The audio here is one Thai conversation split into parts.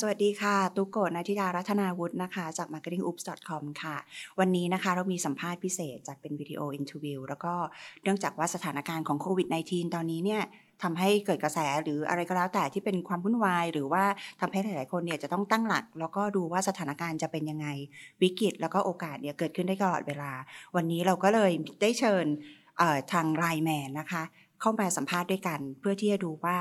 สวัสดีค่ะ ตุกโกนาธิดารัตนาวุฒินะคะ จาก marketingoops.com ค่ะ วันนี้นะคะเรามีสัมภาษณ์พิเศษจากเป็นวิดีโอ interview แล้วก็เนื่องจากว่าสถานการณ์ของโควิด -19 ตอนนี้เนี่ยทำให้เกิดกระแสหรืออะไรก็แล้วแต่ที่เป็นความวุ่นวาย หรือว่าทำให้หลาย ๆ คนเนี่ยจะต้องตั้งหลัก แล้วก็ดูว่าสถานการณ์จะเป็นยังไงวิกฤต แล้วก็โอกาสเนี่ยเกิดขึ้นได้ตลอดเวลา วันนี้เราก็เลยได้เชิญทาง LINE MAN นะคะ เข้ามาสัมภาษณ์ด้วยกัน เพื่อที่จะดูว่า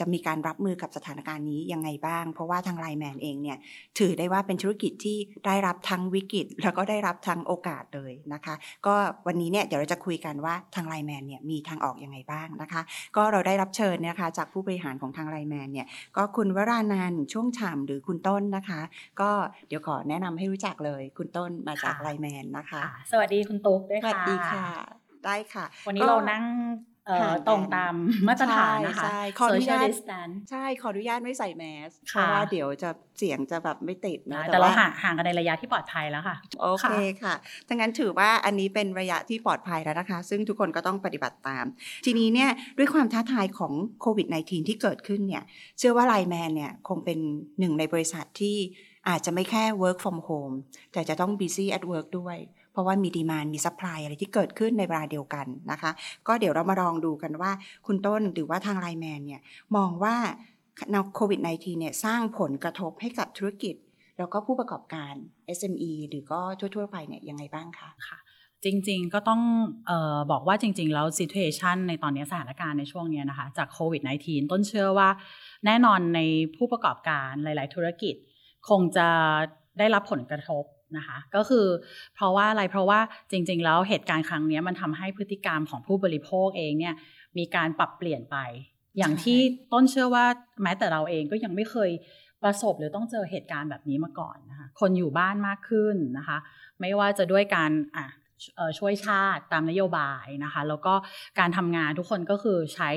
จะมีการรับมือกับสถานการณ์นี้ยังไงบ้าง เพราะว่าทางไลแมนเองเนี่ยถือได้ว่าเป็นธุรกิจที่ได้รับทั้งวิกฤต แล้วก็ได้รับทั้งโอกาสเลยนะคะ ก็วันนี้เนี่ยเดี๋ยวเราจะคุยกันว่าทางไลแมนเนี่ยมีทางออกยังไงบ้างนะคะ ก็เราได้รับเชิญนะคะจากผู้บริหารของทางไลแมนเนี่ยก็คุณวรานันช่วงฉ่ำหรือคุณต้นนะคะ ก็เดี๋ยวขอแนะนำให้รู้จักเลยคุณต้นมาจากไลแมนนะคะ สวัสดีคุณตุ๊กด้วยค่ะสวัสดีค่ะ ได้ค่ะ วันนี้เรานั่ง ตรงตามมาตรฐานนะคะใช่ขออนุญาตใช่ขออนุญาตไม่ใส่แมสเพราะว่าเดี๋ยวจะเสียงจะแบบไม่ติดนะแต่เราห่างห่างกันในระยะที่ปลอดภัยแล้วค่ะ โอเคค่ะดังนั้นถือว่าอันนี้เป็นระยะที่ปลอดภัยแล้วนะคะ ซึ่งทุกคนก็ต้องปฏิบัติตาม ทีนี้เนี่ยด้วยความท้าทายของโควิด -19 ที่เกิดขึ้นเนี่ย เชื่อว่าไลแมนเนี่ยคงเป็นหนึ่งในบริษัทที่อาจจะไม่แค่ work from home แต่จะต้อง busy at work ด้วย เพราะว่ามี demand มี supply อะไรที่เกิดขึ้นในเวลาเดียวกันนะคะ ก็เดี๋ยวเรามาลองดูกันว่าคุณต้นหรือว่าทาง LINE MAN เนี่ยมองว่าโควิด -19 เนี่ยสร้างผลกระทบให้กับธุรกิจ แล้วก็ผู้ประกอบการ SME หรือก็ทั่ว ๆ ไปเนี่ยยังไงบ้างคะค่ะจริงๆ ก็ต้องออบอกว่าจริง ๆ แล้ว situation ในตอนนี้สถานการณ์ในช่วงนี้นะคะจากโควิด -19 ต้นเชื่อว่า แน่นอนในผู้ประกอบการหลาย ๆ ธุรกิจ คงจะได้รับผลกระทบนะคะก็คือเพราะว่าอะไรเพราะว่าจริง ๆ แล้วเหตุการณ์ครั้งนี้มันทำให้พฤติกรรมของผู้บริโภคเองเนี่ยมีการปรับเปลี่ยนไป อย่างที่ต้นเชื่อว่าแม้แต่เราเองก็ยังไม่เคยประสบหรือต้องเจอเหตุการณ์แบบนี้มาก่อนนะคะคนอยู่บ้านมากขึ้นนะคะ ไม่ว่าจะด้วยการอะช่วยชาติตามนโยบายนะคะ แล้วก็การทำงานทุกคนก็คือใช้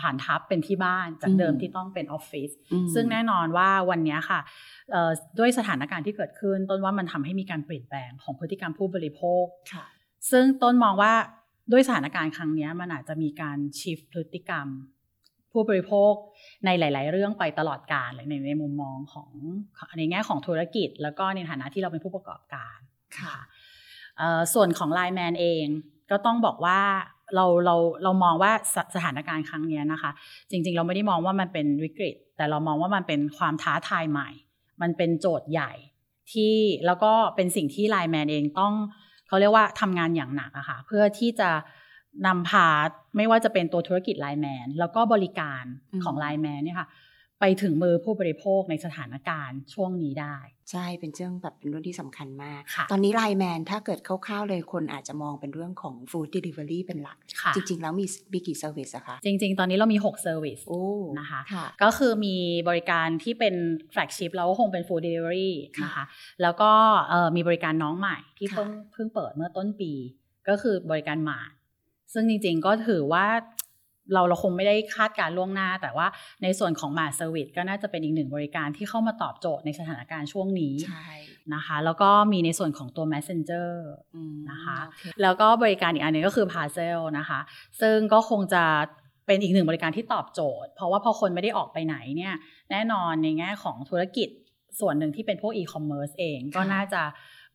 ฐานทัพเป็นที่บ้านจากเดิมที่ต้องเป็นออฟฟิศซึ่งแน่นอนว่าวันนี้ค่ะด้วยสถานการณ์ที่เกิดขึ้น ต้นว่ามันทำให้มีการเปลี่ยนแปลงของพฤติกรรมผู้บริโภคซึ่งต้นมองว่าด้วยสถานการณ์ครั้งนี้มันอาจจะมีการชิฟพฤติกรรม ผู้บริโภคในหลาย ๆ เรื่องไปตลอดกาลเลยในในมุมมองของในแง่ของธุรกิจ แล้วก็ในฐานะที่เราเป็นผู้ประกอบการค่ะส่วนของไลน์แมนเองก็ต้องบอกว่า เราเราเรามองว่าสสถานการณ์ครั้งนี้นะคะ จริง ๆ เราไม่ได้มองว่ามันเป็นวิกฤต แต่เรามองว่ามันเป็นความท้าทายใหม่ มันเป็นโจทย์ใหญ่ที่แล้วก็เป็นสิ่งที่ LINE MAN เองต้องเขาเรียกว่าทำงานอย่างหนักอะคะ่ะเพื่อที่จะนำพาไม่ว่าจะเป็นตัวธุรกิจ LINE MAN แล้วก็บริการของ LINE MAN เนี่ยค่ะ ไปถึงมือผู้บริโภคในสถานการณ์ช่วงนี้ได้ ใช่เป็นเรื่องแบบเป็นเรื่องที่สำคัญมาก ตอนนี้ LINE MANถ้าเกิดคร่าวๆเลยคนอาจจะมองเป็นเรื่องของ food delivery เป็นหลัก จริง ๆ แล้วมีมีกี่ service อะคะ จริง ๆ ตอนนี้เรามี 6 service นะคะ ก็คือมีบริการที่เป็น flagship เราก็คงเป็น food delivery นะคะ แล้วก็มีบริการน้องใหม่ที่เพิ่งเพิ่งเปิดเมื่อต้นปี ก็คือบริการหมาซึ่งจริงๆก็ถือว่า เราเราคงไม่ได้คาดการณ์ล่วงหน้า แต่ว่าในส่วนของ Mart service ก็น่าจะเป็นอีกหนึ่งบริการที่เข้ามาตอบโจทย์ในสถานการณ์ช่วงนี้นะคะ แล้วก็มีในส่วนของตัว Messenger นะคะ แล้วก็บริการอีกอันนึงก็คือ Parcel นะคะ ซึ่งก็คงจะเป็นอีกหนึ่งบริการที่ตอบโจทย์ เพราะว่าพอคนไม่ได้ออกไปไหนเนี่ยแน่นอนในแง่ของธุรกิจส่วนหนึ่งที่เป็นพวกอีคอมเมิร์ซเองก็น่าจะ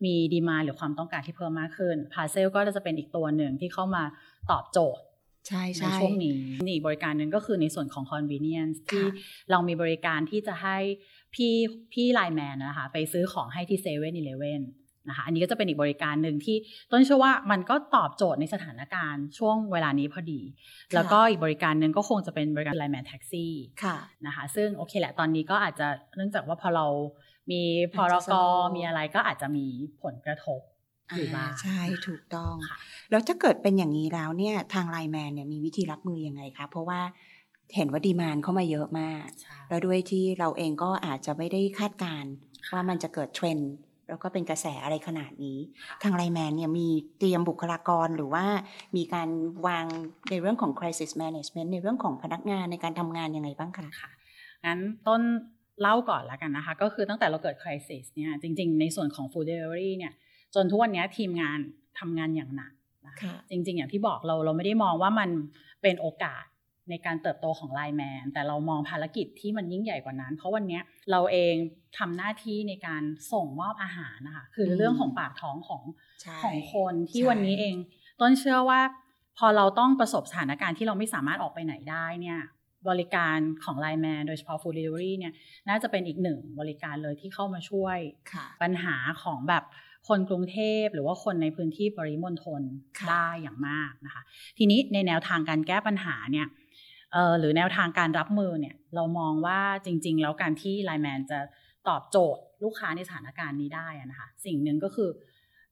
มีดีมาหรือความต้องการที่เพิ่มมากขึ้น Parcel ก็จะเป็นอีกตัวหนึ่งที่เข้ามาตอบโจทย์ ใช่ใช่ช่วงนี้นี่บริการหนึ่งก็คือในส่วนของ convenience ที่เรามีบริการที่จะให้พี่พี่ LINE MAN นะคะไปซื้อของให้ที่เซเว่นอีเลเว่นนะคะอันนี้ก็จะเป็นอีกบริการหนึ่งที่ต้นเชื่อว่ามันก็ตอบโจทย์ในสถานการณ์ช่วงเวลานี้พอดี แล้วก็อีกบริการหนึ่งก็คงจะเป็นบริการ LINE MAN แท็กซี่นะคะซึ่งโอเคแหละตอนนี้ก็อาจจะเนื่องจากว่าพอเรามีพรกมีอะไรก็อาจจะมีผลกระทบ อยู่บ้างใช่ถูกต้อง แล้วถ้าเกิดเป็นอย่างนี้แล้วเนี่ยทาง LINE MAN เนี่ยมีวิธีรับมือยังไงคะเพราะว่าเห็นว่าดีมานเข้ามาเยอะมาก แล้วด้วยที่เราเองก็อาจจะไม่ได้คาดการว่ามันจะเกิดเทรนด์แล้วก็เป็นกระแสอะไรขนาดนี้ ทางไลแมนเนี่ยมีเตรียมบุคลากรหรือว่ามีการวางในเรื่องของ crisis management ในเรื่องของพนักงานในการทำงานยังไงบ้างคะค่ะงั้นต้นเล่าก่อนแล้วกันนะคะ ก็คือตั้งแต่เราเกิด crisis เนี่ยจริง ๆ ในส่วนของ food delivery เนี่ย จนทุกวันนี้ทีมงานทำงานอย่างหนักนะคะจริง ๆ อย่างที่บอกเราเราไม่ได้มองว่ามันเป็นโอกาสในการเติบโตของไลน์แมนแต่เรามองภารกิจที่มันยิ่งใหญ่กว่านั้น เพราะวันเนี้ยเราเองทำหน้าที่ในการส่งมอบอาหารนะคะคือเรื่องของปากท้องของใช่ของคนที่ใช่วันนี้เอง ต้นเชื่อว่า พอเราต้องประสบสถานการณ์ที่เราไม่สามารถออกไปไหนได้เนี่ยบริการของไลน์แมนโดยเฉพาะ Food Delivery เนี่ยน่าจะเป็นอีกหนึ่งบริการเลยที่เข้ามาช่วยค่ะปัญหาของแบบ คนกรุงเทพหรือว่าคนในพื้นที่ปริมณฑลค่ะได้อย่างมากนะคะ ทีนี้ในแนวทางการแก้ปัญหาเนี่ยเอ่อหรือแนวทางการรับมือเนี่ยเรามองว่าจริง ๆ แล้วการที่ไลแมนจะตอบโจทย์ลูกค้าในสถานการณ์นี้ได้อะนะคะสิ่งหนึ่งก็คือ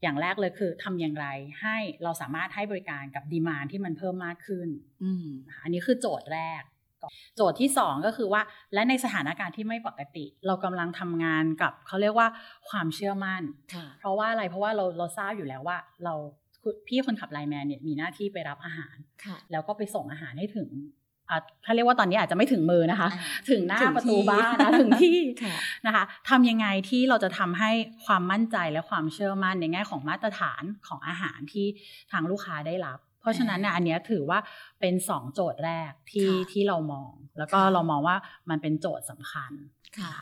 อย่างแรกเลยคือทำอย่างไรให้เราสามารถให้บริการกับดีมานที่มันเพิ่มมากขึ้นอืมนะคะอันนี้คือโจทย์แรก โจทย์ที่สองก็คือว่า และในสถานการณ์ที่ไม่ปกติ เรากำลังทำงานกับเขาเรียกว่าความเชื่อมั่นค่ะเพราะว่าอะไรเพราะว่าเราเราทราบอยู่แล้วว่าเราคุณพี่คนขับไลน์แมนเนี่ยมีหน้าที่ไปรับอาหารค่ะแล้วก็ไปส่งอาหารให้ถึงอะถ้าเรียกว่าตอนนี้อาจจะไม่ถึงมือนะคะอ่าถึงหน้าถึงประตูที่บ้านนะถึงที่ค่ะนะคะทำยังไงที่เราจะทำให้ความมั่นใจและความเชื่อมั่นในแง่ของมาตรฐานของอาหารที่ทางลูกค้าได้รับ เพราะฉะนั้นเนี่ยอันเนี้ยถือว่าเป็นสองโจทย์แรกที่ค่ะที่เรามอง แล้วก็ค่ะเรามองว่ามันเป็นโจทย์สำคัญค่ะ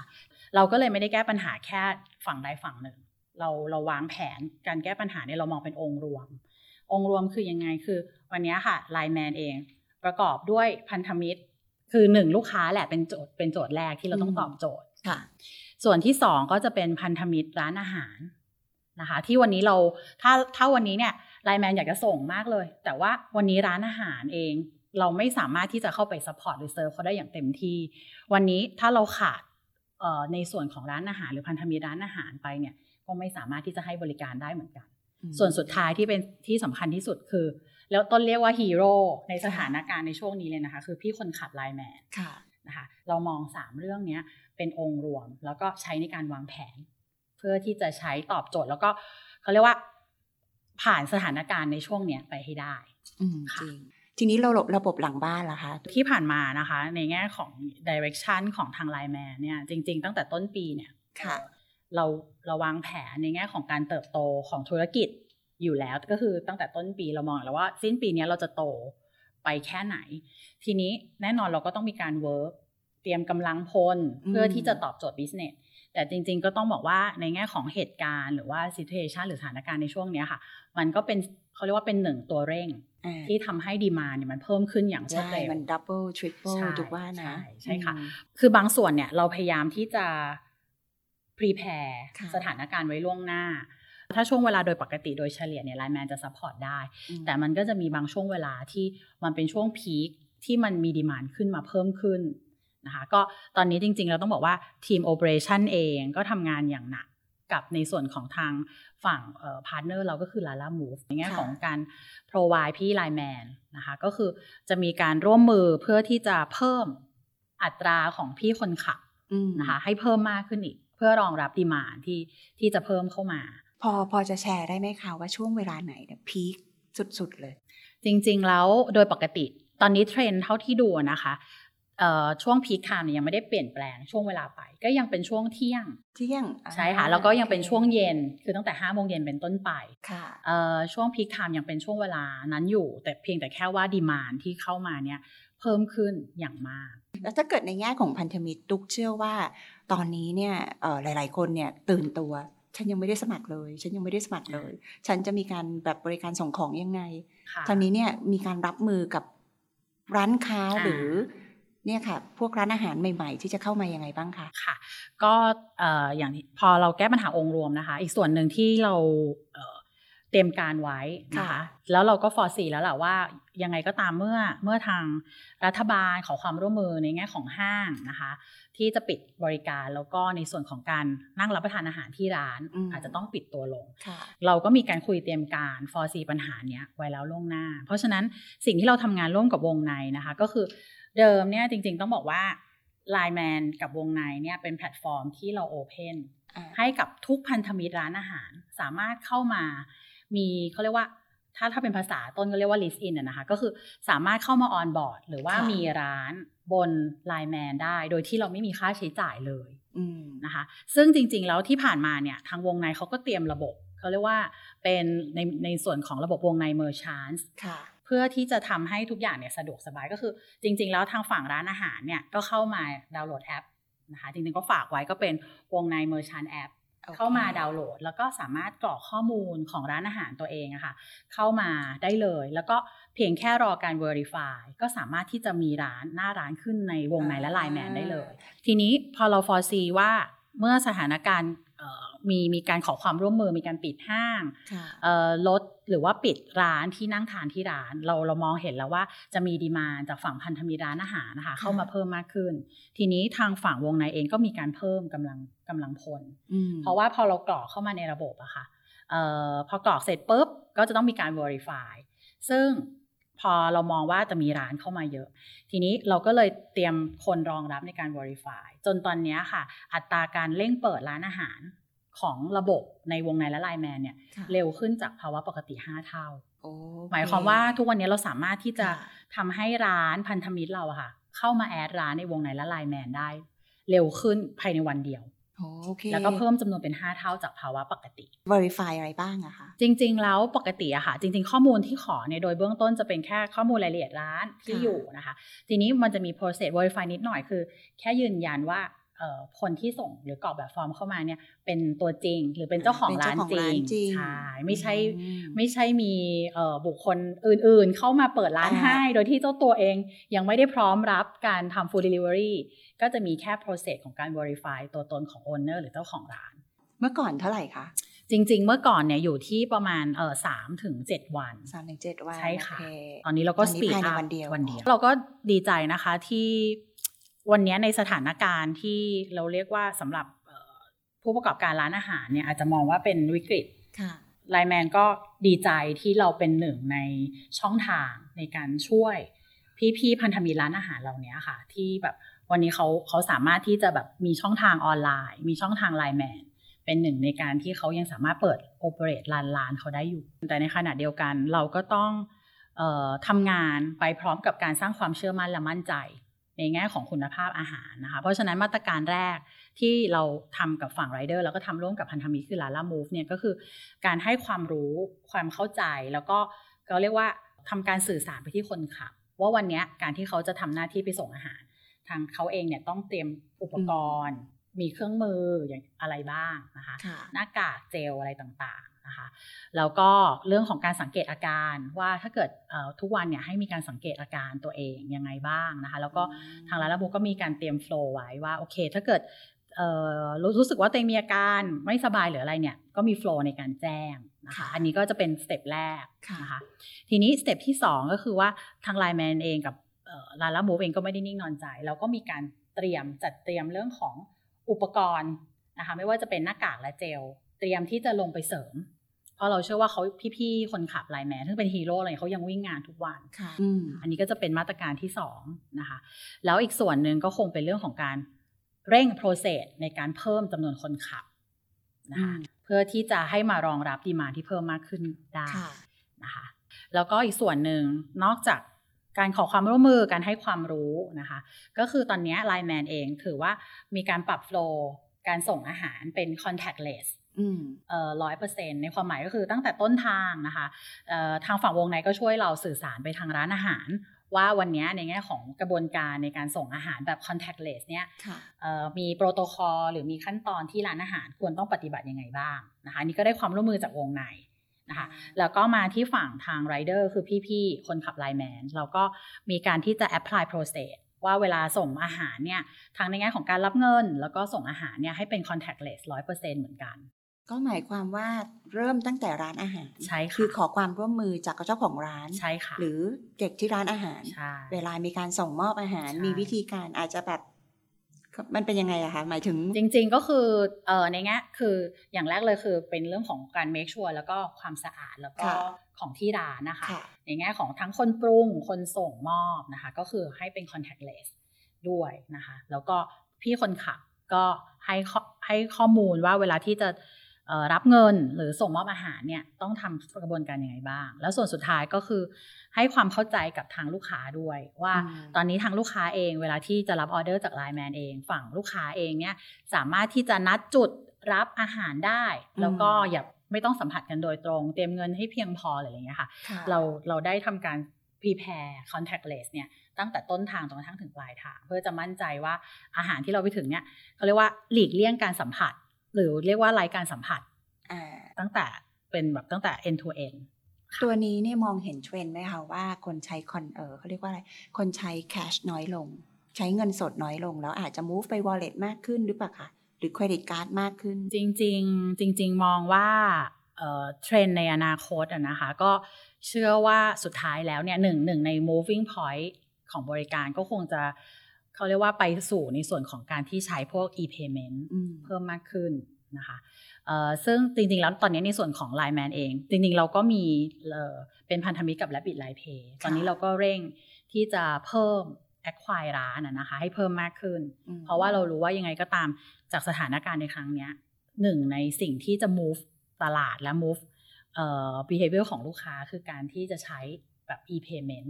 เราก็เลยไม่ได้แก้ปัญหาแค่ฝั่งใดฝั่งหนึ่ง เราเราวางแผนการแก้ปัญหาเนี่ยเรามองเป็นองค์รวม องค์รวมคือยังไงคือวันเนี้ยค่ะไลแมนเอง ประกอบด้วยพันธมิตร คือหนึ่งลูกค้าแหละเป็นโจทย์เป็นโจทย์แรกที่เราต้องอืมตอบโจทย์ค่ะ ส่วนที่สองก็จะเป็นพันธมิตรร้านอาหารนะคะ ที่วันนี้เราถ้าถ้าวันนี้เนี่ย LINE MAN อยากจะส่งมากเลย แต่ว่าวันนี้ร้านอาหารเอง เราไม่สามารถที่จะเข้าไป support หรือเซิร์ฟเขาได้อย่างเต็มที่ วันนี้ถ้าเราขาดเอ่อในส่วนของร้านอาหารหรือพันธมิตรร้านอาหารไปเนี่ยก็ไม่สามารถที่จะให้บริการได้เหมือนกัน ส่วนสุดท้ายที่เป็นที่สำคัญที่สุดคือ แล้วต้นเรียกว่าฮีโร่ในสถานการณ์ในช่วงนี้เลยนะคะ คือพี่คนขับ LINE MAN ค่ะนะคะเรามองสามเรื่องเนี้ยเป็นองค์รวม แล้วก็ใช้ในการวางแผน เพื่อที่จะใช้ตอบโจทย์ แล้วก็เขาเรียกว่า ผ่านสถานการณ์ในช่วงเนี้ยไปให้ได้อืมค่ะจริงทีนี้เราระบบหลังบ้านล่ะคะที่ผ่านมานะคะ ในแง่ของ direction ของทาง LINE MAN เนี่ยจริง ๆ ตั้งแต่ต้นปีเนี่ยค่ะเราเราวางแผนในแง่ของการเติบโตของธุรกิจอยู่แล้วก็คือตั้งแต่ต้นปีเรามองแล้วว่า สิ้นปีเนี้ยเราจะโตไปแค่ไหน ทีนี้แน่นอนเราก็ต้องมีการ workเตรียมกำลังพลอืมเพื่อที่จะตอบโจทย์ business แต่จริง ๆ ก็ต้องบอกว่าในแง่ของเหตุการณ์หรือว่า situation หรือสถานการณ์ในช่วงเนี้ยค่ะ มันก็เป็นเขาเรียกว่าเป็นหนึ่งตัวเร่งอ่าที่ทำให้ demand เนี่ยมันเพิ่มขึ้นอย่างรวดใช่เร็วมัน double triple ใช่ทุกว่านะ ใช่ใช่ค่ะอืมคือบางส่วนเนี่ยเราพยายามที่จะ prepare ค่ะสถานการณ์ไว้ล่วงหน้าถ้าช่วงเวลาโดยปกติโดยเฉลี่ยเนี่ย LINE MAN จะ support ได้อืมแต่มันก็จะมีบางช่วงเวลาที่มันเป็นช่วง peak ที่มันมี demand ขึ้นมาเพิ่มขึ้น นะคะก็ตอนนี้จริงๆ เราต้องบอกว่าทีม operation เองก็ทำงานอย่างหนักกับในส่วนของทางฝั่ง partner เราก็คือ Lalamove ในแง่ค่ะของการ provide พี่ LINE MAN นะคะก็คือจะมีการร่วมมือเพื่อที่จะเพิ่มอัตราของพี่คนขับอืมนะคะให้เพิ่มมากขึ้นอีก เพื่อรองรับ demand ที่ที่จะเพิ่มเข้ามา พอพอจะแชร์ได้ไหมคะว่าช่วงเวลาไหนเนี่ย peakสุดๆเลย จริงๆแล้วโดยปกติตอนนี้เทรนด์เท่าที่ดูนะคะเอ่อ ช่วง peak time เนี่ยยังไม่ได้เปลี่ยนแปลงช่วงเวลาไป ก็ยังเป็นช่วงเที่ยง เที่ยงอ่าใช่ค่ะแล้วก็ยังเป็นโอคช่วงเย็นคือตั้งแต่5้าโมงเย็นเป็นต้นไปค่ะเอ่อช่วง peak time ยังเป็นช่วงเวลานั้นอยู่ แต่เพียงแต่แค่ว่า demand ที่เข้ามาเนี่ยเพิ่มขึ้นอย่างมาก แล้วถ้าเกิดในแง่ของพันธมิตรต้นเชื่อว่า ตอนนี้เนี่ยเอ่อหลาย ๆ คนเนี่ยตื่นตัวฉันยังไม่ได้สมัครเลย ฉันยังไม่ได้สมัครเลย ฉันจะมีการแบบบริการส่งของยังไงค่ะตอนนี้เนี่ยมีการรับมือกับร้านค้าอ่าหรือ เนี่ยค่ะ พวกร้านอาหารใหม่ๆ ที่จะเข้ามายังไงบ้างคะค่ะ ก็เอ่ออย่างที่พอเราแก้ปัญหาองค์รวมนะคะ อีกส่วนหนึ่งที่เราเอ่อเตรียมการไว้นะคะค่ะแล้วเราก็ฟอร์ซีแล้วแหละว่ายังไงก็ตามเมื่อเมื่อทางรัฐบาลขอความร่วมมือในแง่ของห้างนะคะ ที่จะปิดบริการแล้วก็ในส่วนของการนั่งรับประทานอาหารที่ร้านอืมอาจจะต้องปิดตัวลงค่ะเราก็มีการคุยเตรียมการ foresee ปัญหาเนี้ยไว้แล้วล่วงหน้า เพราะฉะนั้นสิ่งที่เราทำงานร่วมกับวงในนะคะ ก็คือ เดิมเนี่ยจริง ๆ ต้องบอกว่า Line Man กับวงในเนี่ยเป็นแพลตฟอร์มที่เรา open อ่าให้กับทุกพันธมิตรร้านอาหารสามารถเข้ามา มีเขาเรียกว่าถ้าถ้าเป็นภาษาต้นก็เรียกว่า list in อะนะคะ ก็คือสามารถเข้ามาออนบอร์ดหรือว่าค่ะมีร้านบน Line Man ได้ โดยที่เราไม่มีค่าใช้จ่ายเลยอืมนะคะ ซึ่งจริง ๆ แล้วที่ผ่านมาเนี่ย ทางวงในเขาก็เตรียมระบบ เขาเรียกว่าเป็นในในส่วนของระบบวงใน Merchants ค่ะ พื่อที่จะทำให้ทุกอย่างเนี่ยสะดวกสบายก็คือ จริง ๆ แล้วทางฝั่งร้านอาหารเนี่ยก็เข้ามาดาวน์โหลดแอปนะคะจริงๆก็ฝากไว้ก็เป็นวงในเมอร์ชันแอปโอเคเข้ามาดาวน์โหลด แล้วก็สามารถกรอกข้อมูลของร้านอาหารตัวเองอะค่ะเข้ามาได้เลย แล้วก็เพียงแค่รอการ Verify ก็สามารถที่จะมีร้านหน้าร้านขึ้นในวงในและไลน์แมนได้เลย ทีนี้พอเรา foresee ว่าเมื่อสถานการณ์เอ่อ มีมีการขอความร่วมมือมีการปิดห้างค่ะเอ่อลดหรือว่าปิดร้านที่นั่งทานที่ร้าน เราเรามองเห็นแล้วว่าจะมีดีมานจากฝั่งพันธมิตรร้านอาหารนะคะ เข้ามาเพิ่มมากขึ้น ทีนี้ทางฝั่งวงในเองก็มีการเพิ่มกำลังกำลังพลอืมเพราะว่าพอเรากรอกเข้ามาในระบบอะค่ะเอ่อพอกรอกเสร็จปุ๊บก็จะต้องมีการ verify ซึ่งพอเรามองว่าจะมีร้านเข้ามาเยอะ ทีนี้เราก็เลยเตรียมคนรองรับในการ verify จนตอนเนี้ยค่ะ อัตราการเร่งเปิดร้านอาหาร ของระบบในวงในและไลน์แมนเนี่ยค่ะเร็วขึ้นจากภาวะปกติ 5 เท่าโอเคหมายความว่าทุกวันนี้เราสามารถที่จะค่ะทำให้ร้านพันธมิตรเราอะค่ะ เข้ามาแอดร้านในวงในและไลน์แมนได้ เร็วขึ้นภายในวันเดียวโอเคแล้วก็เพิ่มจำนวนเป็น 5 เท่าจากภาวะปกติ verify อะไรบ้างอะคะ จริง ๆ แล้วปกติอะค่ะ จริง ๆ ข้อมูลที่ขอเนี่ยโดยเบื้องต้นจะเป็นแค่ข้อมูลรายละเอียดร้านที่ค่ะอยู่นะคะ ทีนี้มันจะมี process verify นิดหน่อยคือ แค่ยืนยันว่าเอ่อ คนที่ส่งหรือกรอกแบบฟอร์มเข้ามาเนี่ยเป็นตัวจริงหรือเป็นเจ้าของร้านเป็นเจ้าของร้านจริงใช่ไม่ใช่อืมไม่ใช่มีเอ่อบุคคลอื่นๆ เข้ามาเปิดร้านอ่าให้โดยที่เจ้าตัวเองยังไม่ได้พร้อมรับการทำ food delivery ก็จะมีแค่ process ของการ verify ตัวตนของ owner หรือเจ้าของร้าน เมื่อก่อนเท่าไหร่คะจริง ๆ เมื่อก่อนเนี่ยอยู่ที่ประมาณเออสามถึงเจ็ดวันสามถึงเจ็ดวัน ใช่ค่ะโอเตอนนี้เราก็ตอนสนี้ปีดภายในอัพวันเดียววันเดียว เราก็ดีใจนะคะที่ วันนี้ในสถานการณ์ที่เราเรียกว่าสำหรับเอ่อผู้ประกอบการร้านอาหารเนี่ยอาจจะมองว่าเป็นวิกฤตค่ะไลน์แมนก็ดีใจที่เราเป็นหนึ่งในช่องทางในการช่วยพี่ๆพันธมิตรร้านอาหารเหล่านี้ค่ะ ที่แบบวันนี้เขาเขาสามารถที่จะแบบมีช่องทางออนไลน์ มีช่องทางไลน์แมนเป็นหนึ่งในการที่เขายังสามารถเปิดโอเปเรตร้านร้านเขาได้อยู่ แต่ในขณะเดียวกันเราก็ต้องเออทำงานไปพร้อมกับการสร้างความเชื่อมั่นและมั่นใจ ในแง่ของคุณภาพอาหารนะคะ เพราะฉะนั้นมาตรการแรกที่เราทำกับฝั่งไรเดอร์แล้วก็ทำร่วมกับพันธมิตรคือลาล่ามูฟเนี่ยก็คือการให้ความรู้ความเข้าใจแล้วก็เขาเรียกว่าทำการสื่อสารไปที่คนขับ ว่าวันนี้การที่เขาจะทำหน้าที่ไปส่งอาหาร ทางเขาเองเนี่ยต้องเตรียมอุปกรณ์ มีเครื่องมืออย่างอะไรบ้างนะคะค่ะหน้ากากเจลอะไรต่างๆนะคะ แล้วก็เรื่องของการสังเกตอาการว่าถ้าเกิดเอ่อทุกวันเนี่ยให้มีการสังเกตอาการตัวเองยังไงบ้างนะคะ แล้วก็ทางลาลามูฟก็มีการเตรียม flow ไว้ว่าโอเค ถ้าเกิดเอ่อรู้รู้สึกว่าตัวเองมีอาการไม่สบายหรืออะไรเนี่ยก็มี flow ในการแจ้งนะคะค่ะอันนี้ก็จะเป็น step แรกค่ะนะคะทีนี้ step ที่ 2 ก็คือว่าทางไลน์แมนเองกับลาลามูฟเองก็ไม่ได้นิ่งนอนใจ เราก็มีการเตรียมจัดเตรียมเรื่องของ อุปกรณ์นะคะไม่ว่าจะเป็นหน้ากากและเจล เตรียมที่จะลงไปเสริม เพราะเราเชื่อว่าเขาพี่ๆคนขับไลน์แมนซึ่งเป็นฮีโร่อะไรเขายังวิ่งงานทุกวันค่ะอืมอันนี้ก็จะเป็นมาตรการที่สองนะคะ แล้วอีกส่วนหนึ่งก็คงเป็นเรื่องของการเร่ง process ในการเพิ่มจำนวนคนขับนะคะอืมเพื่อที่จะให้มารองรับ demand ที่เพิ่มมากขึ้นได้ค่ะนะคะแล้วก็อีกส่วนหนึ่งนอกจาก การขอความร่วมมือการให้ความรู้นะคะ ก็คือตอนนี้ไลน์แมนเองถือว่ามีการปรับ flow การส่งอาหารเป็น contactless อืมเอ่อร้อยเปอร์เซ็นต์ในความหมายก็คือตั้งแต่ต้นทางนะคะเอ่อทางฝั่งวงในก็ช่วยเราสื่อสารไปทางร้านอาหาร ว่าวันนี้ในแง่ของกระบวนการในการส่งอาหารแบบ contactless เนี่ยค่ะเอ่อมีโปรโตคอลหรือมีขั้นตอนที่ร้านอาหารควรต้องปฏิบัติยังไงบ้างนะคะอันนี่ก็ได้ความร่วมมือจากวงใน นะคะแล้วก็มาที่ฝั่งทางไรเดอร์คือพี่ๆ คนขับไลน์แมนเราก็มีการที่จะ apply process ว่าเวลาส่งอาหารเนี่ยทั้งในแง่ของการรับเงิน แล้วก็ส่งอาหารเนี่ยให้เป็น contactless 100%เหมือนกัน ก็หมายความว่าเริ่มตั้งแต่ร้านอาหารใช่ค่ะคือขอความร่วมมือจากเจ้าของร้านใช่ค่ะหรือเด็กที่ร้านอาหารใช่เวลามีการส่งมอบอาหารใช่มีวิธีการอาจจะแบบ มันเป็นยังไงอะคะหมายถึงจริง ๆ ก็คือเออในแง่คืออย่างแรกเลยคือเป็นเรื่องของการ make sure แล้วก็ความสะอาดแล้วก็ค่ะของที่ร้านนะคะค่ะในแง่ของทั้งคนปรุงคนส่งมอบนะคะ ก็คือให้เป็น contactless ด้วยนะคะ แล้วก็พี่คนขับก็ให้ข้อให้ข้อมูลว่าเวลาที่จะเอ่อ รับเงินหรือส่งมอบอาหารเนี่ยต้องทำกระบวนการยังไงบ้าง แล้วส่วนสุดท้ายก็คือให้ความเข้าใจกับทางลูกค้าด้วย ว่าอืมตอนนี้ทางลูกค้าเอง เวลาที่จะรับออเดอร์จากไลน์แมนเอง ฝั่งลูกค้าเองเนี่ยสามารถที่จะนัดจุดรับอาหารได้ แล้วก็อย่าไม่ต้องสัมผัสกันโดยตรง เตรียมเงินให้เพียงพออะไรอย่างเงี้ยค่ะค่ะเราเราได้ทำการ prepare contactless เนี่ยตั้งแต่ต้นทางจนกระทั่งถึงปลายทาง เพื่อจะมั่นใจว่าอาหารที่เราไปถึงเนี่ยเขาเรียกว่าหลีกเลี่ยงการสัมผัส หรือเรียกว่าไร้การสัมผัสอ่าตั้งแต่เป็นแบบตั้งแต่ end to end ตัวนี้เนี่ยมองเห็นเทรนด์ไหมคะว่าคนใช้คอนเออเขาเรียกว่าอะไร คนใช้ cash น้อยลง ใช้เงินสดน้อยลง แล้วอาจจะ move ไป wallet มากขึ้นหรือเปล่าคะหรือเครดิตการ์ดมากขึ้น จริง ๆ จริง ๆ มองว่าเอ่อเทรนด์ในอนาคตอะนะคะ ก็เชื่อว่าสุดท้ายแล้วเนี่ยหนึ่งหนึ่งใน moving point ของบริการก็คงจะ เขาเรียกว่าไปสู่ในส่วนของการที่ใช้พวก e-payment อืมเพิ่มมากขึ้นนะคะเอ่อซึ่งจริงๆ แล้วตอนนี้ในส่วนของ Line Man เอง จริงๆ เราก็มีเอ่อเป็นพันธมิตรกับ Rapid Line Pay ตอนนี้เราก็เร่งที่จะเพิ่ม acquire ร้านอะนะคะ ให้เพิ่มมากขึ้นอืมเพราะว่าเรารู้ว่ายังไงก็ตามจากสถานการณ์ในครั้งเนี้ยหนึ่งในสิ่งที่จะ move ตลาดและ move เอ่อ behavior ของลูกค้าคือการที่จะใช้แบบ e-payment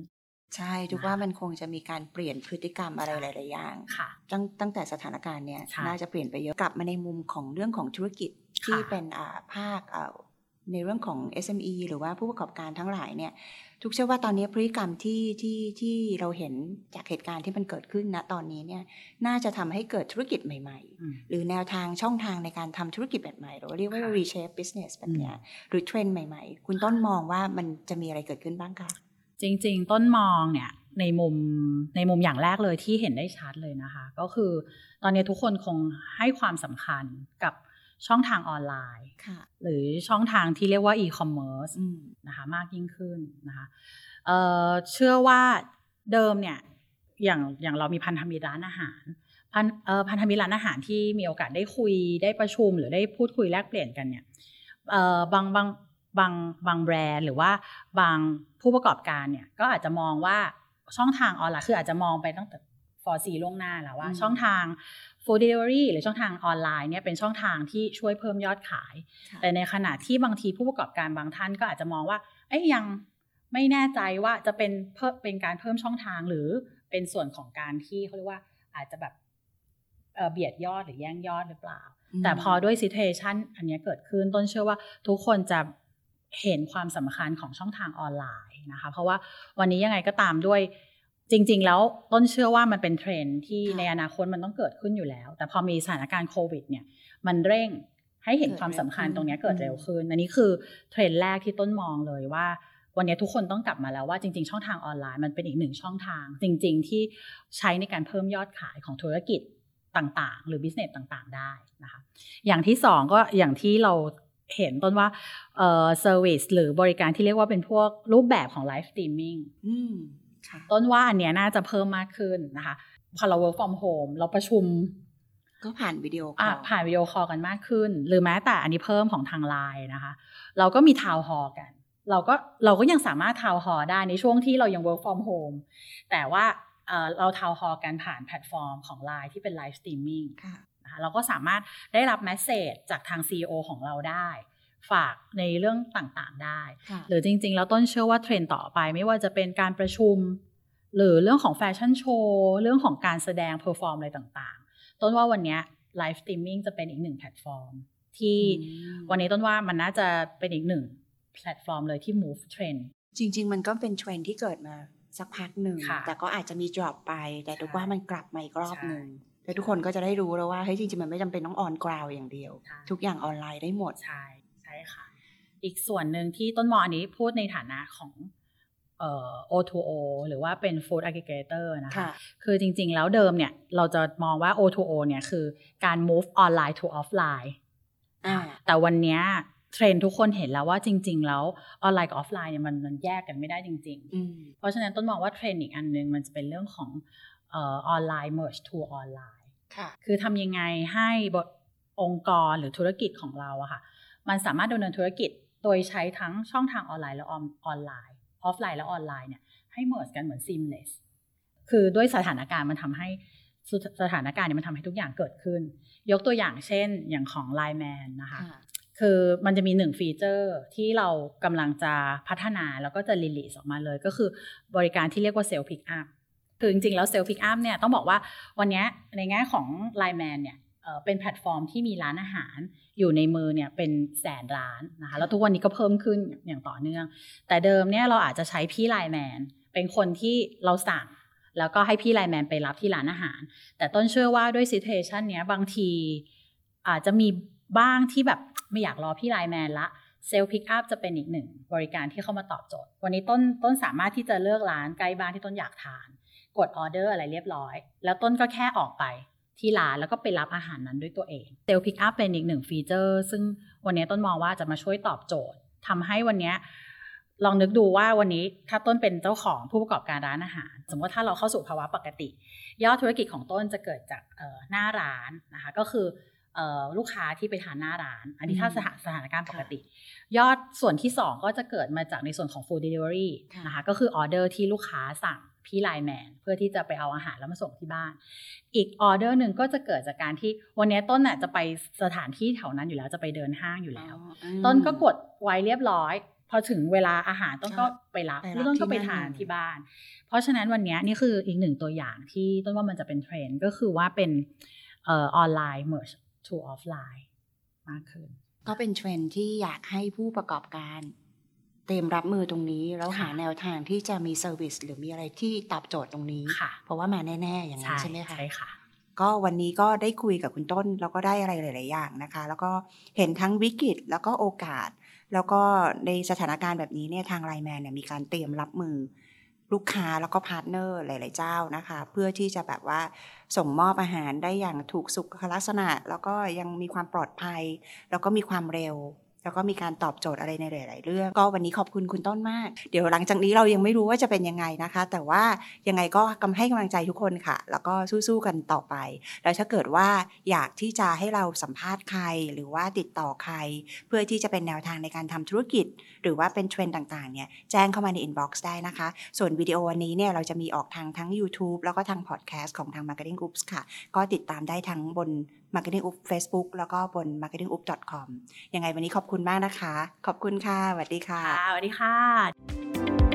ใช่ทุกว่ามันคงจะมีการเปลี่ยนพฤติกรรมอะไรหลาย ๆ อย่างค่ะตั้งตั้งแต่สถานการณ์เนี่ยใช่น่าจะเปลี่ยนไปเยอะกลับมาในมุมของเรื่องของธุรกิจที่ค่ะเป็นอ่าภาคอ่าในเรื่องของ SME หรือว่าผู้ประกอบการทั้งหลายเนี่ย ทุกเชื่อว่าตอนนี้พฤติกรรมที่ที่ที่เราเห็นจากเหตุการณ์ที่มันเกิดขึ้นณตอนนี้เนี่ยน่าจะทำให้เกิดธุรกิจใหม่อืมๆหรือแนวทางช่องทางในการทำธุรกิจแบบใหม่หรือว่าเรียกว่าค่ะ reshape business แบบเนี้ยหรือเทรนด์ใหม่ ๆ คุณต้นมองว่ามันจะมีอะไรเกิดขึ้นบ้างคะ จริง ๆ ต้นมองเนี่ยในมุมในมุมอย่างแรกเลยที่เห็นได้ชัดเลยนะคะ ก็คือตอนนี้ทุกคนคงให้ความสำคัญกับช่องทางออนไลน์ค่ะหรือช่องทางที่เรียกว่า e-commerce อืมนะคะมากยิ่งขึ้นนะคะเอ่อเชื่อว่าเดิมเนี่ยอย่างอย่างเรามีพันธมิตรร้านอาหาร พันเอ่อพันธมิตรร้านอาหารที่มีโอกาสได้คุยได้ประชุม หรือได้พูดคุยแลกเปลี่ยนกันเนี่ยเอ่อบางบาง บางบางแบรนด์หรือว่าบางผู้ประกอบการเนี่ยก็อาจจะมองว่าช่องทางออนไลน์คืออาจจะมองไปตั้งแต่ for ซีล่วงหน้าแล้วว่าอืมช่องทาง food delivery หรือช่องทางออนไลน์เนี่ยเป็นช่องทางที่ช่วยเพิ่มยอดขายค่ะแต่ในขณะที่บางทีผู้ประกอบการบางท่านก็อาจจะมองว่าเอ้ยยังไม่แน่ใจว่าจะเป็นเพิ่มเป็นการเพิ่มช่องทางหรือเป็นส่วนของการที่เขาเรียกว่าอาจจะแบบเอ่อเบียดยอดหรือแย่งยอดหรือเปล่า แต่พอด้วย situation อันเนี้ยเกิดขึ้นต้นเชื่อว่าทุกคนจะ เห็นความสำคัญของช่องทางออนไลน์นะคะ เพราะว่าวันนี้ยังไงก็ตามด้วยจริง ๆ แล้วต้นเชื่อว่ามันเป็นเทรนด์ที่ค่ะในอนาคตมันต้องเกิดขึ้นอยู่แล้ว แต่พอมีสถานการณ์โควิดเนี่ยมันเร่งให้เห็นเกิดความสำคัญเร็วขึ้นตรงเนี้ยเกิดอืมเร็วขึ้นอันนี้คือเทรนด์แรกที่ต้นมองเลยว่า วันนี้ทุกคนต้องกลับมาแล้วว่าจริง ๆ ช่องทางออนไลน์มันเป็นอีกหนึ่งช่องทาง จริง ๆ ที่ใช้ในการเพิ่มยอดขายของธุรกิจต่างๆ หรือ business ต่างๆ ได้นะคะอย่างที่สองก็อย่างที่เรา เห็นต้นว่าเอ่อ service หรือบริการที่เรียกว่าเป็นพวกรูปแบบของ live streaming อืมค่ะต้นว่าอันเนี้ยน่าจะเพิ่มมากขึ้นนะคะ พอเรา work from home เราประชุม ก็ผ่านวิดีโอคอะอลผ่านวิดีโอคอลกันมากขึ้น หรือแม้แต่อันนี้เพิ่มของทางไลน์นะคะ เราก็มี town hall กัน เราก็เราก็ยังสามารถ town hall ได้ในช่วงที่เรายัง work from home แต่ว่าเอ่อเรา town hall กันผ่านแพลตฟอร์มของไลน์ที่เป็น live streaming ค่ะนะคะ เราก็สามารถได้รับ message จากทาง CEO ของเราได้ ฝากในเรื่องต่างๆได้ค่ะหรือจริง ๆ แล้วต้นเชื่อว่าเทรนด์ต่อไปไม่ว่าจะเป็นการประชุม หรือเรื่องของแฟชั่นโชว์เรื่องของการแสดง perform อะไรต่างๆ ต้นว่าวันเนี้ live streaming จะเป็นอีกหนึ่งแพลตฟอร์ม ที่อืมวันนี้ต้นว่ามันน่าจะเป็นอีกหนึ่งแพลตฟอร์มเลยที่ move trend จริง ๆ มันก็เป็นเทรนด์ที่เกิดมาสักพักหนึ่งค่ะแต่ก็อาจจะมี drop ไป แต่ทุกใช่ว่ามันกลับมาอีกรอบหนึ่งใช่ แล้วทุกคนก็จะได้รู้แล้วว่าเฮ้ยจริงๆมันไม่จำเป็นต้องออนกราวอย่างเดียวใช่ทุกอย่างออนไลน์ได้หมดใช่ใช่ค่ะ อีกส่วนหนึ่งที่ต้นมองอันนี้พูดในฐานะของเอ่อ O2O หรือว่าเป็น Food Aggregator นะคะค่ะคือจริงๆ แล้วเดิมเนี่ย เราจะมองว่า O2O เนี่ยคือการ move online to offline อ่าแต่วันเนี้ยเทรนด์ทุกคนเห็นแล้วว่าจริง ๆ แล้วออนไลน์กับออฟไลน์เนี่ยมันมันแยกกันไม่ได้จริงอืมๆเพราะฉะนั้นต้นมองว่าเทรนด์อีกอันนึงมันจะเป็นเรื่องของออนไลน์ merge to ออนไลน์ ค่ะคือทำยังไงให้บทองค์กรหรือธุรกิจของเราอะค่ะ มันสามารถดำเนินธุรกิจโดยใช้ทั้งช่องทางออนไลน์และออนออนไลน์ ออฟไลน์และออนไลน์เนี่ยให้ merge กันเหมือน seamless คือด้วยสถานการณ์มันทำให้สสถานการณ์เนี่ยมันทำให้ทุกอย่างเกิดขึ้น ยกตัวอย่างเช่นอย่างของ Line Man นะคะค่ะคือมันจะมีหนึ่งฟีเจอร์ที่เรากำลังจะพัฒนาแล้วก็จะ release ออกมาเลย ก็คือบริการที่เรียกว่า self pick-up คือจริงๆ แล้ว self pick-up เนี่ยต้องบอกว่าวันนี้ในแง่ของ Line Man เนี่ยเป็นแพลตฟอร์มที่มีร้านอาหารอยู่ในมือเนี่ยเป็นแสนร้านนะคะแล้วทุกวันนี้ก็เพิ่มขึ้นอย่างต่อเนื่อง แต่เดิมเนี่ยเราอาจจะใช้พี่ไลน์แมนเป็นคนที่เราสั่ง แล้วก็ให้พี่ไลน์แมนไปรับที่ร้านอาหาร แต่ต้นเชื่อว่าด้วยซี t u a ชันเนี้ยบางทีอาจจะมีบ้างที่แบบไม่อยากรอพี่ไลน์แมนละ self pick-up จะเป็นอีกหนึ่งบริการที่เข้ามาตอบโจทย์ วันนี้ต้นต้นสามารถที่จะเลือกร้านใกล้บ้านที่ต้นอยากทาน กดออเดอร์อะไรเรียบร้อย แล้วต้นก็แค่ออกไปที่ร้านแล้วก็ไปรับอาหารนั้นด้วยตัวเอง self pick-up เป็นอีกหนึ่งฟีเจอร์ ซึ่งวันนี้ต้นมองว่าจะมาช่วยตอบโจทย์ทำให้วันนี้ลองนึกดูว่าวันนี้ถ้าต้นเป็นเจ้าของผู้ประกอบการร้านอาหาร สมมติถ้าเราเข้าสู่ภาวะปกติ ยอดธุรกิจของต้นจะเกิดจากหน้าร้านนะคะก็คือลูกค้าที่ไปทานหน้าร้าน อันนี้ถ้าสถานสถานการณ์ปกติ ยอดส่วนที่ 2 ก็จะเกิดมาจากในส่วนของ food delivery นะคะก็คือออเดอร์ที่ลูกค้าสั่ง พี่ไลน์แมนเพื่อที่จะไปเอาอาหารแล้วมาส่งที่บ้าน อีกออเดอร์หนึ่งก็จะเกิดจากการที่วันนี้ต้นน่ะจะไปสถานที่แถวนั้นอยู่แล้วจะไปเดินห้างอยู่แล้ว ต้นก็กดไว้เรียบร้อย พอถึงเวลาอาหารต้นก็ไปรับหรือต้นก็ไปทานที่บ้าน เพราะฉะนั้นวันนี้นี่คืออีกหนึ่งตัวอย่างที่ต้นว่ามันจะเป็นเทรนด์ก็คือว่าเป็นออนไลน์ merge to offline มากขึ้นก็เป็นเทรนด์ที่อยากให้ผู้ประกอบการ เตรียมรับมือตรงนี้ แล้วหาแนวทางที่จะมี service หรือมีอะไรที่ตอบโจทย์ตรงนี้ เพราะว่ามาแน่ ๆ อย่างนั้นใช่ไหมคะใช่ค่ะ ก็วันนี้ก็ได้คุยกับคุณต้น แล้วก็ได้อะไรหลาย ๆ อย่างนะคะ แล้วก็เห็นทั้งวิกฤตแล้วก็โอกาส แล้วก็ในสถานการณ์แบบนี้เนี่ยทาง LINE MAN เนี่ยมีการเตรียมรับมือลูกค้าแล้วก็ partner หลาย ๆ เจ้านะคะ เพื่อที่จะแบบว่าส่งมอบอาหารได้อย่างถูกสุขลักษณะ แล้วก็ยังมีความปลอดภัย แล้วก็มีความเร็ว แล้วก็มีการตอบโจทย์อะไรในหลาย ๆ เรื่อง ก็วันนี้ขอบคุณคุณต้นมาก เดี๋ยวหลังจากนี้เรายังไม่รู้ว่าจะเป็นยังไงนะคะ แต่ว่ายังไงก็กำให้กำลังใจทุกคนค่ะ แล้วก็สู้ ๆ กันต่อไป แล้วถ้าเกิดว่าอยากที่จะให้เราสัมภาษณ์ใคร หรือว่าติดต่อใคร เพื่อที่จะเป็นแนวทางในการทำธุรกิจ หรือว่าเป็นเทรนด์ต่าง ๆ เนี่ยแจ้งเข้ามาใน inbox ได้นะคะ ส่วนวิดีโอวันนี้เนี่ยเราจะมีออกทางทั้ง YouTube แล้วก็ทางพอดแคสต์ของทาง Marketing Oops ค่ะ ก็ติดตามได้ทั้งบน Marketing Oops Facebook แล้วก็บน marketingoops.com ยังไงวันนี้ขอบคุณมากนะคะ ขอบคุณค่ะสวัสดีค่ะสวัสดีค่ะ